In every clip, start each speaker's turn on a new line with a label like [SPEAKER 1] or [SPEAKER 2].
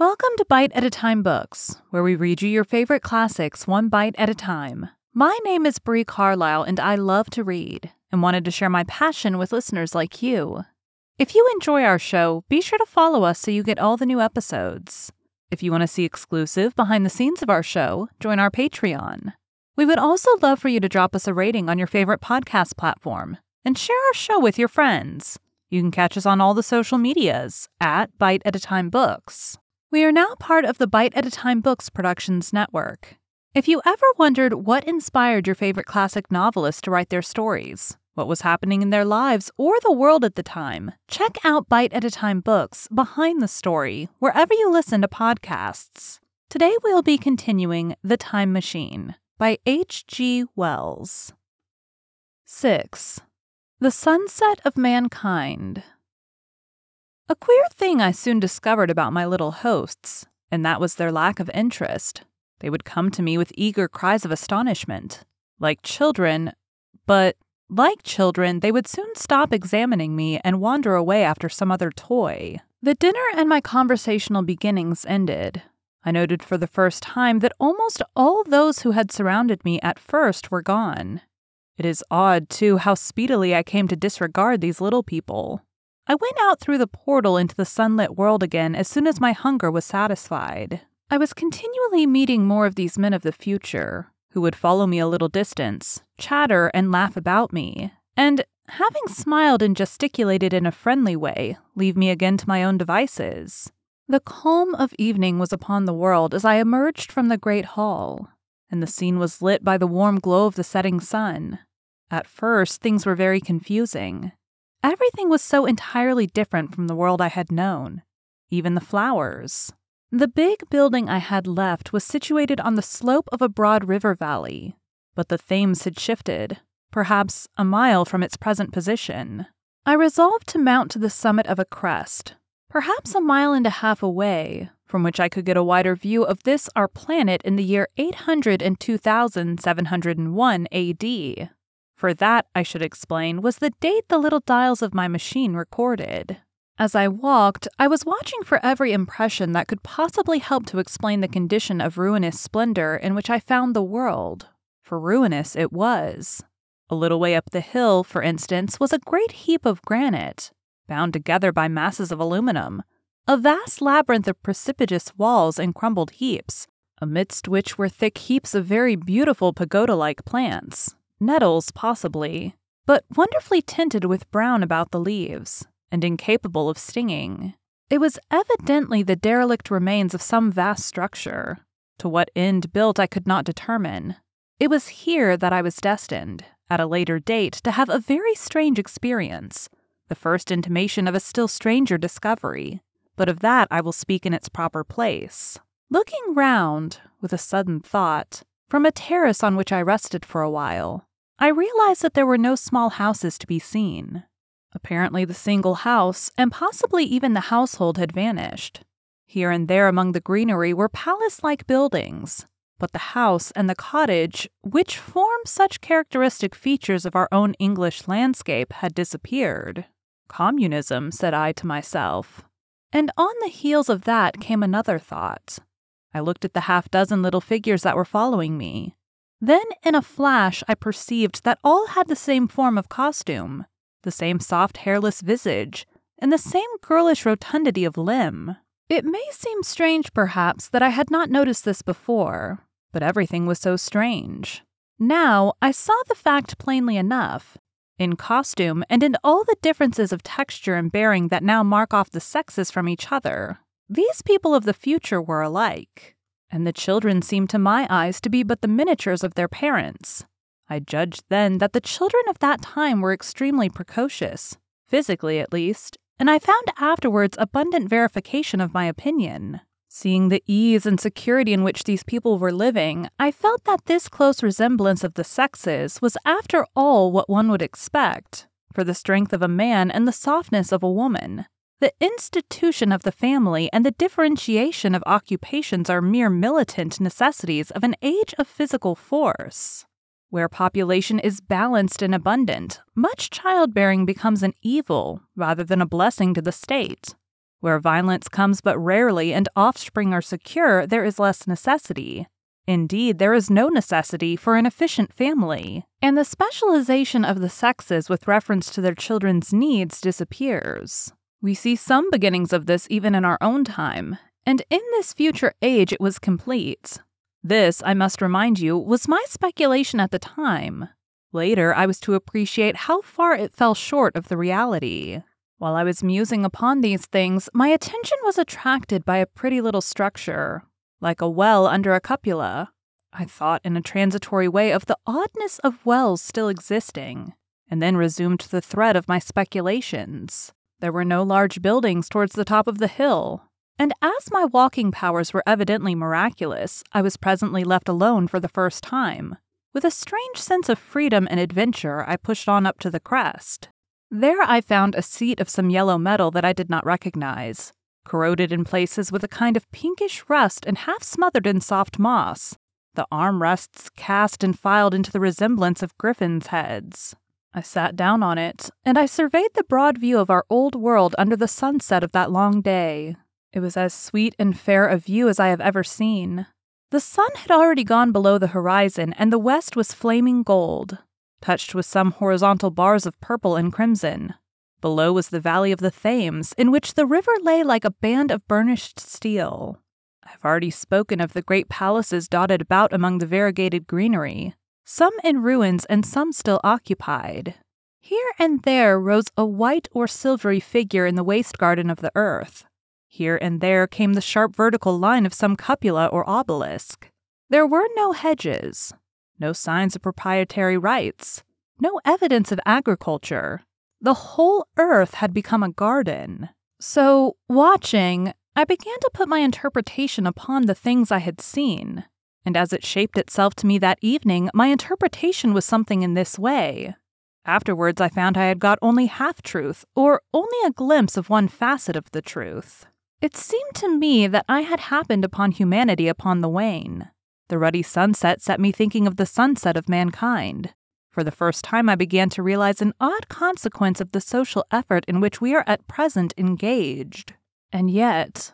[SPEAKER 1] Welcome to Bite at a Time Books, where we read you your favorite classics one bite at a time. My name is Bree Carlisle, and I love to read and wanted to share my passion with listeners like you. If you enjoy our show, be sure to follow us so you get all the new episodes. If you want to see exclusive behind the scenes of our show, join our Patreon. We would also love for you to drop us a rating on your favorite podcast platform and share our show with your friends. You can catch us on all the social medias at Bite at a Time Books. We are now part of the Bite at a Time Books Productions Network. If you ever wondered what inspired your favorite classic novelists to write their stories, what was happening in their lives or the world at the time, check out Bite at a Time Books Behind the Story wherever you listen to podcasts. Today we'll be continuing The Time Machine by H.G. Wells. 6. The Sunset of Mankind. A queer thing I soon discovered about my little hosts, and that was their lack of interest. They would come to me with eager cries of astonishment, like children, but like children, they would soon stop examining me and wander away after some other toy. The dinner and my conversational beginnings ended. I noted for the first time that almost all those who had surrounded me at first were gone. It is odd, too, how speedily I came to disregard these little people. I went out through the portal into the sunlit world again as soon as my hunger was satisfied. I was continually meeting more of these men of the future, who would follow me a little distance, chatter, and laugh about me, and, having smiled and gesticulated in a friendly way, leave me again to my own devices. The calm of evening was upon the world as I emerged from the great hall, and the scene was lit by the warm glow of the setting sun. At first, things were very confusing. Everything was so entirely different from the world I had known, even the flowers. The big building I had left was situated on the slope of a broad river valley, but the Thames had shifted, perhaps a mile from its present position. I resolved to mount to the summit of a crest, perhaps a mile and a half away, from which I could get a wider view of this our planet in the year 802,701 AD. For that, I should explain, was the date the little dials of my machine recorded. As I walked, I was watching for every impression that could possibly help to explain the condition of ruinous splendor in which I found the world. For ruinous it was. A little way up the hill, for instance, was a great heap of granite, bound together by masses of aluminum, a vast labyrinth of precipitous walls and crumbled heaps, amidst which were thick heaps of very beautiful pagoda like plants, nettles possibly, but wonderfully tinted with brown about the leaves, and incapable of stinging. It was evidently the derelict remains of some vast structure. To what end built I could not determine. It was here that I was destined, at a later date, to have a very strange experience, the first intimation of a still stranger discovery, but of that I will speak in its proper place. Looking round, with a sudden thought, from a terrace on which I rested for a while, I realized that there were no small houses to be seen. Apparently, the single house, and possibly even the household, had vanished. Here and there among the greenery were palace like buildings, but the house and the cottage, which form such characteristic features of our own English landscape, had disappeared. Communism, said I to myself. And on the heels of that came another thought. I looked at the half dozen little figures that were following me. Then, in a flash, I perceived that all had the same form of costume, the same soft, hairless visage, and the same girlish rotundity of limb. It may seem strange, perhaps, that I had not noticed this before, but everything was so strange. Now I saw the fact plainly enough. In costume and in all the differences of texture and bearing that now mark off the sexes from each other, these people of the future were alike and the children seemed to my eyes to be but the miniatures of their parents. I judged then that the children of that time were extremely precocious, physically at least, and I found afterwards abundant verification of my opinion. Seeing the ease and security in which these people were living, I felt that this close resemblance of the sexes was after all what one would expect, for the strength of a man and the softness of a woman. The institution of the family and the differentiation of occupations are mere militant necessities of an age of physical force. Where population is balanced and abundant, much childbearing becomes an evil rather than a blessing to the state. Where violence comes but rarely and offspring are secure, there is less necessity. Indeed, there is no necessity for an efficient family, and the specialization of the sexes with reference to their children's needs disappears. We see some beginnings of this even in our own time, and in this future age it was complete. This, I must remind you, was my speculation at the time. Later, I was to appreciate how far it fell short of the reality. While I was musing upon these things, my attention was attracted by a pretty little structure, like a well under a cupola. I thought in a transitory way of the oddness of wells still existing, and then resumed the thread of my speculations. There were no large buildings towards the top of the hill, and as my walking powers were evidently miraculous, I was presently left alone for the first time. With a strange sense of freedom and adventure, I pushed on up to the crest. There I found a seat of some yellow metal that I did not recognize, corroded in places with a kind of pinkish rust and half smothered in soft moss. The armrests cast and filed into the resemblance of griffins' heads. I sat down on it, and I surveyed the broad view of our old world under the sunset of that long day. It was as sweet and fair a view as I have ever seen. The sun had already gone below the horizon, and the west was flaming gold, touched with some horizontal bars of purple and crimson. Below was the valley of the Thames, in which the river lay like a band of burnished steel. I have already spoken of the great palaces dotted about among the variegated greenery, some in ruins and some still occupied. Here and there rose a white or silvery figure in the waste garden of the earth. Here and there came the sharp vertical line of some cupola or obelisk. There were no hedges, no signs of proprietary rights, no evidence of agriculture. The whole earth had become a garden. So, watching, I began to put my interpretation upon the things I had seen. And as it shaped itself to me that evening, my interpretation was something in this way. Afterwards, I found I had got only half truth, or only a glimpse of one facet of the truth. It seemed to me that I had happened upon humanity upon the wane. The ruddy sunset set me thinking of the sunset of mankind. For the first time, I began to realize an odd consequence of the social effort in which we are at present engaged. And yet,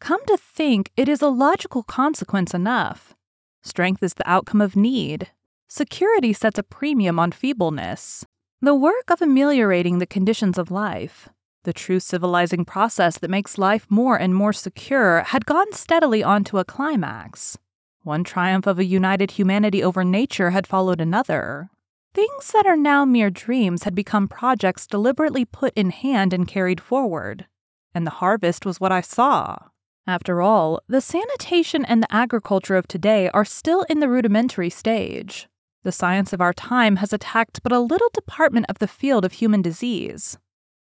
[SPEAKER 1] come to think, it is a logical consequence enough. Strength is the outcome of need. Security sets a premium on feebleness. The work of ameliorating the conditions of life, the true civilizing process that makes life more and more secure, had gone steadily on to a climax. One triumph of a united humanity over nature had followed another. Things that are now mere dreams had become projects deliberately put in hand and carried forward. And the harvest was what I saw. After all, the sanitation and the agriculture of today are still in the rudimentary stage. The science of our time has attacked but a little department of the field of human disease.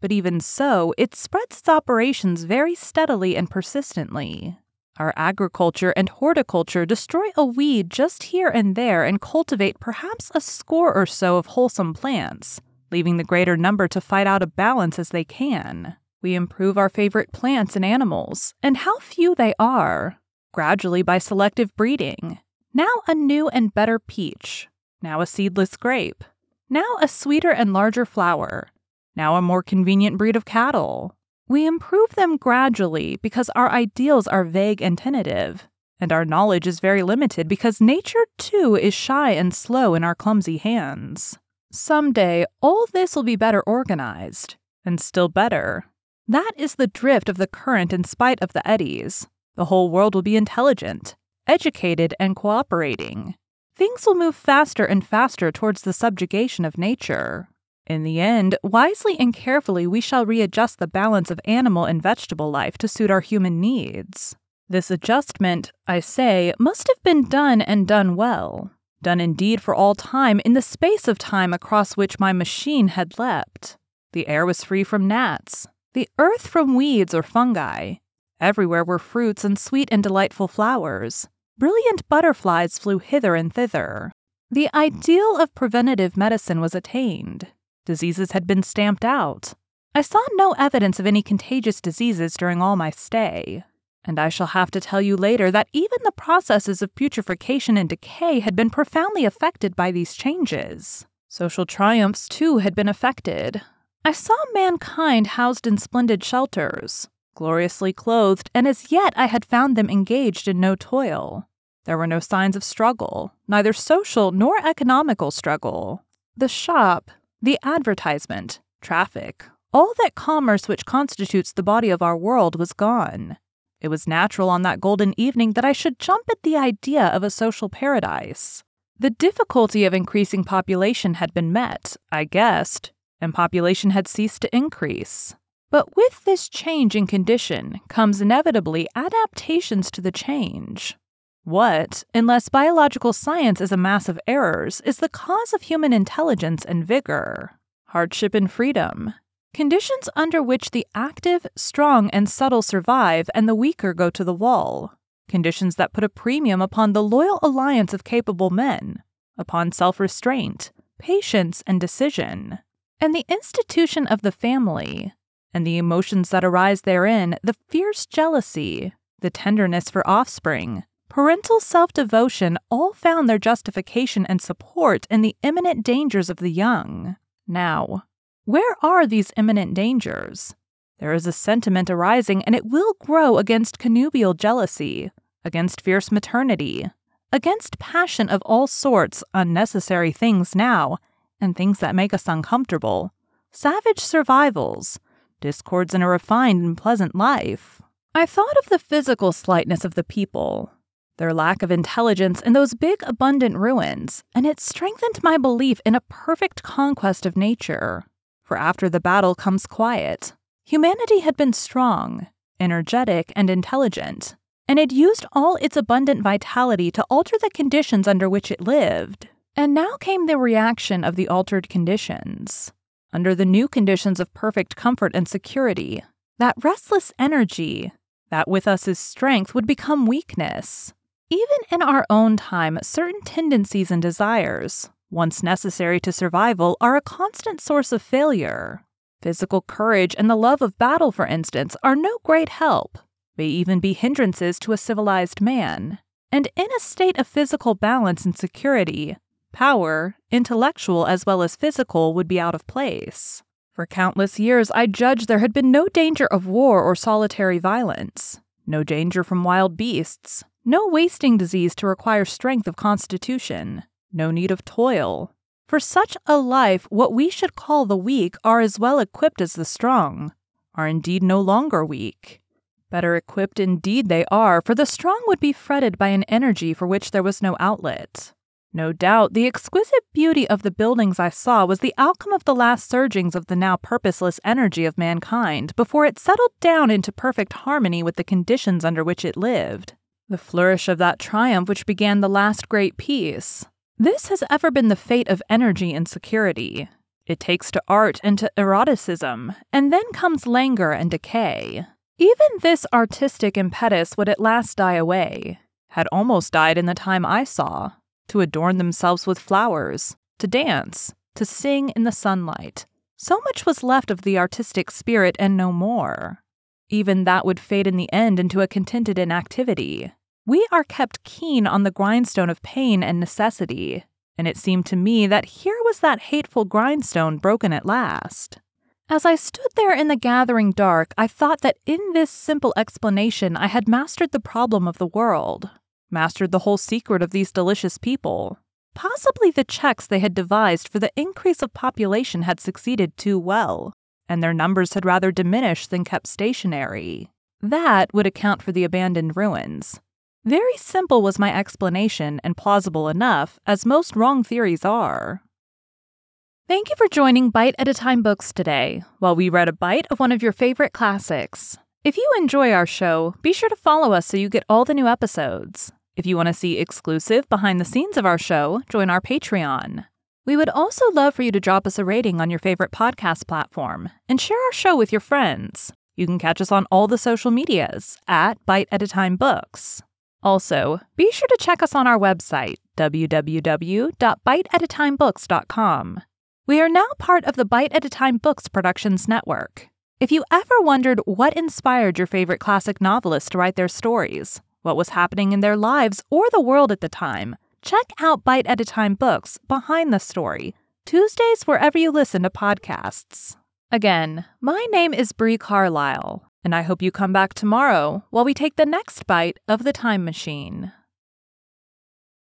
[SPEAKER 1] But even so, it spreads its operations very steadily and persistently. Our agriculture and horticulture destroy a weed just here and there and cultivate perhaps a score or so of wholesome plants, leaving the greater number to fight out a balance as they can. We improve our favorite plants and animals, and how few they are, gradually by selective breeding. Now a new and better peach, now a seedless grape, now a sweeter and larger flower, now a more convenient breed of cattle. We improve them gradually because our ideals are vague and tentative, and our knowledge is very limited because nature too is shy and slow in our clumsy hands. Someday, all this will be better organized, and still better, that is the drift of the current in spite of the eddies. The whole world will be intelligent, educated, and cooperating. Things will move faster and faster towards the subjugation of nature. In the end, wisely and carefully, we shall readjust the balance of animal and vegetable life to suit our human needs. This adjustment, I say, must have been done and done well. Done indeed for all time in the space of time across which my machine had leapt. The air was free from gnats, the earth from weeds or fungi. Everywhere were fruits and sweet and delightful flowers. Brilliant butterflies flew hither and thither. The ideal of preventative medicine was attained. Diseases had been stamped out. I saw no evidence of any contagious diseases during all my stay. And I shall have to tell you later that even the processes of putrefaction and decay had been profoundly affected by these changes. Social triumphs, too, had been affected. I saw mankind housed in splendid shelters, gloriously clothed, and as yet I had found them engaged in no toil. There were no signs of struggle, neither social nor economical struggle. The shop, the advertisement, traffic, all that commerce which constitutes the body of our world was gone. It was natural on that golden evening that I should jump at the idea of a social paradise. The difficulty of increasing population had been met, I guessed, and population had ceased to increase. But with this change in condition comes inevitably adaptations to the change. What, unless biological science is a mass of errors, is the cause of human intelligence and vigor? Hardship and freedom. Conditions under which the active, strong, and subtle survive and the weaker go to the wall. Conditions that put a premium upon the loyal alliance of capable men, upon self restraint, patience, and decision. And the institution of the family, and the emotions that arise therein, the fierce jealousy, the tenderness for offspring, parental self devotion all found their justification and support in the imminent dangers of the young. Now, where are these imminent dangers? There is a sentiment arising, and it will grow against connubial jealousy, against fierce maternity, against passion of all sorts, unnecessary things now, and things that make us uncomfortable, savage survivals, discords in a refined and pleasant life. I thought of the physical slightness of the people, their lack of intelligence in those big, abundant ruins, and it strengthened my belief in a perfect conquest of nature. For after the battle comes quiet. Humanity had been strong, energetic, and intelligent, and had used all its abundant vitality to alter the conditions under which it lived. And now came the reaction of the altered conditions. Under the new conditions of perfect comfort and security, that restless energy, that with us is strength, would become weakness. Even in our own time, certain tendencies and desires, once necessary to survival, are a constant source of failure. Physical courage and the love of battle, for instance, are no great help, may even be hindrances to a civilized man. And in a state of physical balance and security, power, intellectual as well as physical, would be out of place. For countless years, I judged there had been no danger of war or solitary violence, no danger from wild beasts, no wasting disease to require strength of constitution, no need of toil. For such a life, what we should call the weak are as well equipped as the strong, are indeed no longer weak. Better equipped indeed they are, for the strong would be fretted by an energy for which there was no outlet. No doubt, the exquisite beauty of the buildings I saw was the outcome of the last surgings of the now purposeless energy of mankind before it settled down into perfect harmony with the conditions under which it lived the flourish of that triumph which began the last great peace. This has ever been the fate of energy and security. It takes to art and to eroticism, and then comes languor and decay. Even this artistic impetus would at last die away, had almost died in the time I saw, to adorn themselves with flowers, to dance, to sing in the sunlight. So much was left of the artistic spirit and no more. Even that would fade in the end into a contented inactivity, we are kept keen on the grindstone of pain and necessity, and it seemed to me that here was that hateful grindstone broken at last. As I stood there in the gathering dark, I thought that in this simple explanation I had mastered the problem of the world, mastered the whole secret of these delicious people. Possibly the checks they had devised for the increase of population had succeeded too well, and their numbers had rather diminished than kept stationary. That would account for the abandoned ruins. Very simple was my explanation, and plausible enough, as most wrong theories are. Thank you for joining Bite at a Time Books today, while we read a bite of one of your favorite classics. If you enjoy our show, be sure to follow us so you get all the new episodes. If you want to see exclusive behind the scenes of our show, join our Patreon. We would also love for you to drop us a rating on your favorite podcast platform and share our show with your friends. You can catch us on all the social medias at Bite at a Time Books. Also, be sure to check us on our website, www.biteatatimebooks.com. We are now part of the Bite at a Time Books Productions Network. If you ever wondered what inspired your favorite classic novelists to write their stories, what was happening in their lives or the world at the time, check out Bite at a Time Books Behind the Story, Tuesdays wherever you listen to podcasts. Again, my name is Bree Carlisle. And I hope you come back tomorrow while we take the next bite of the time machine.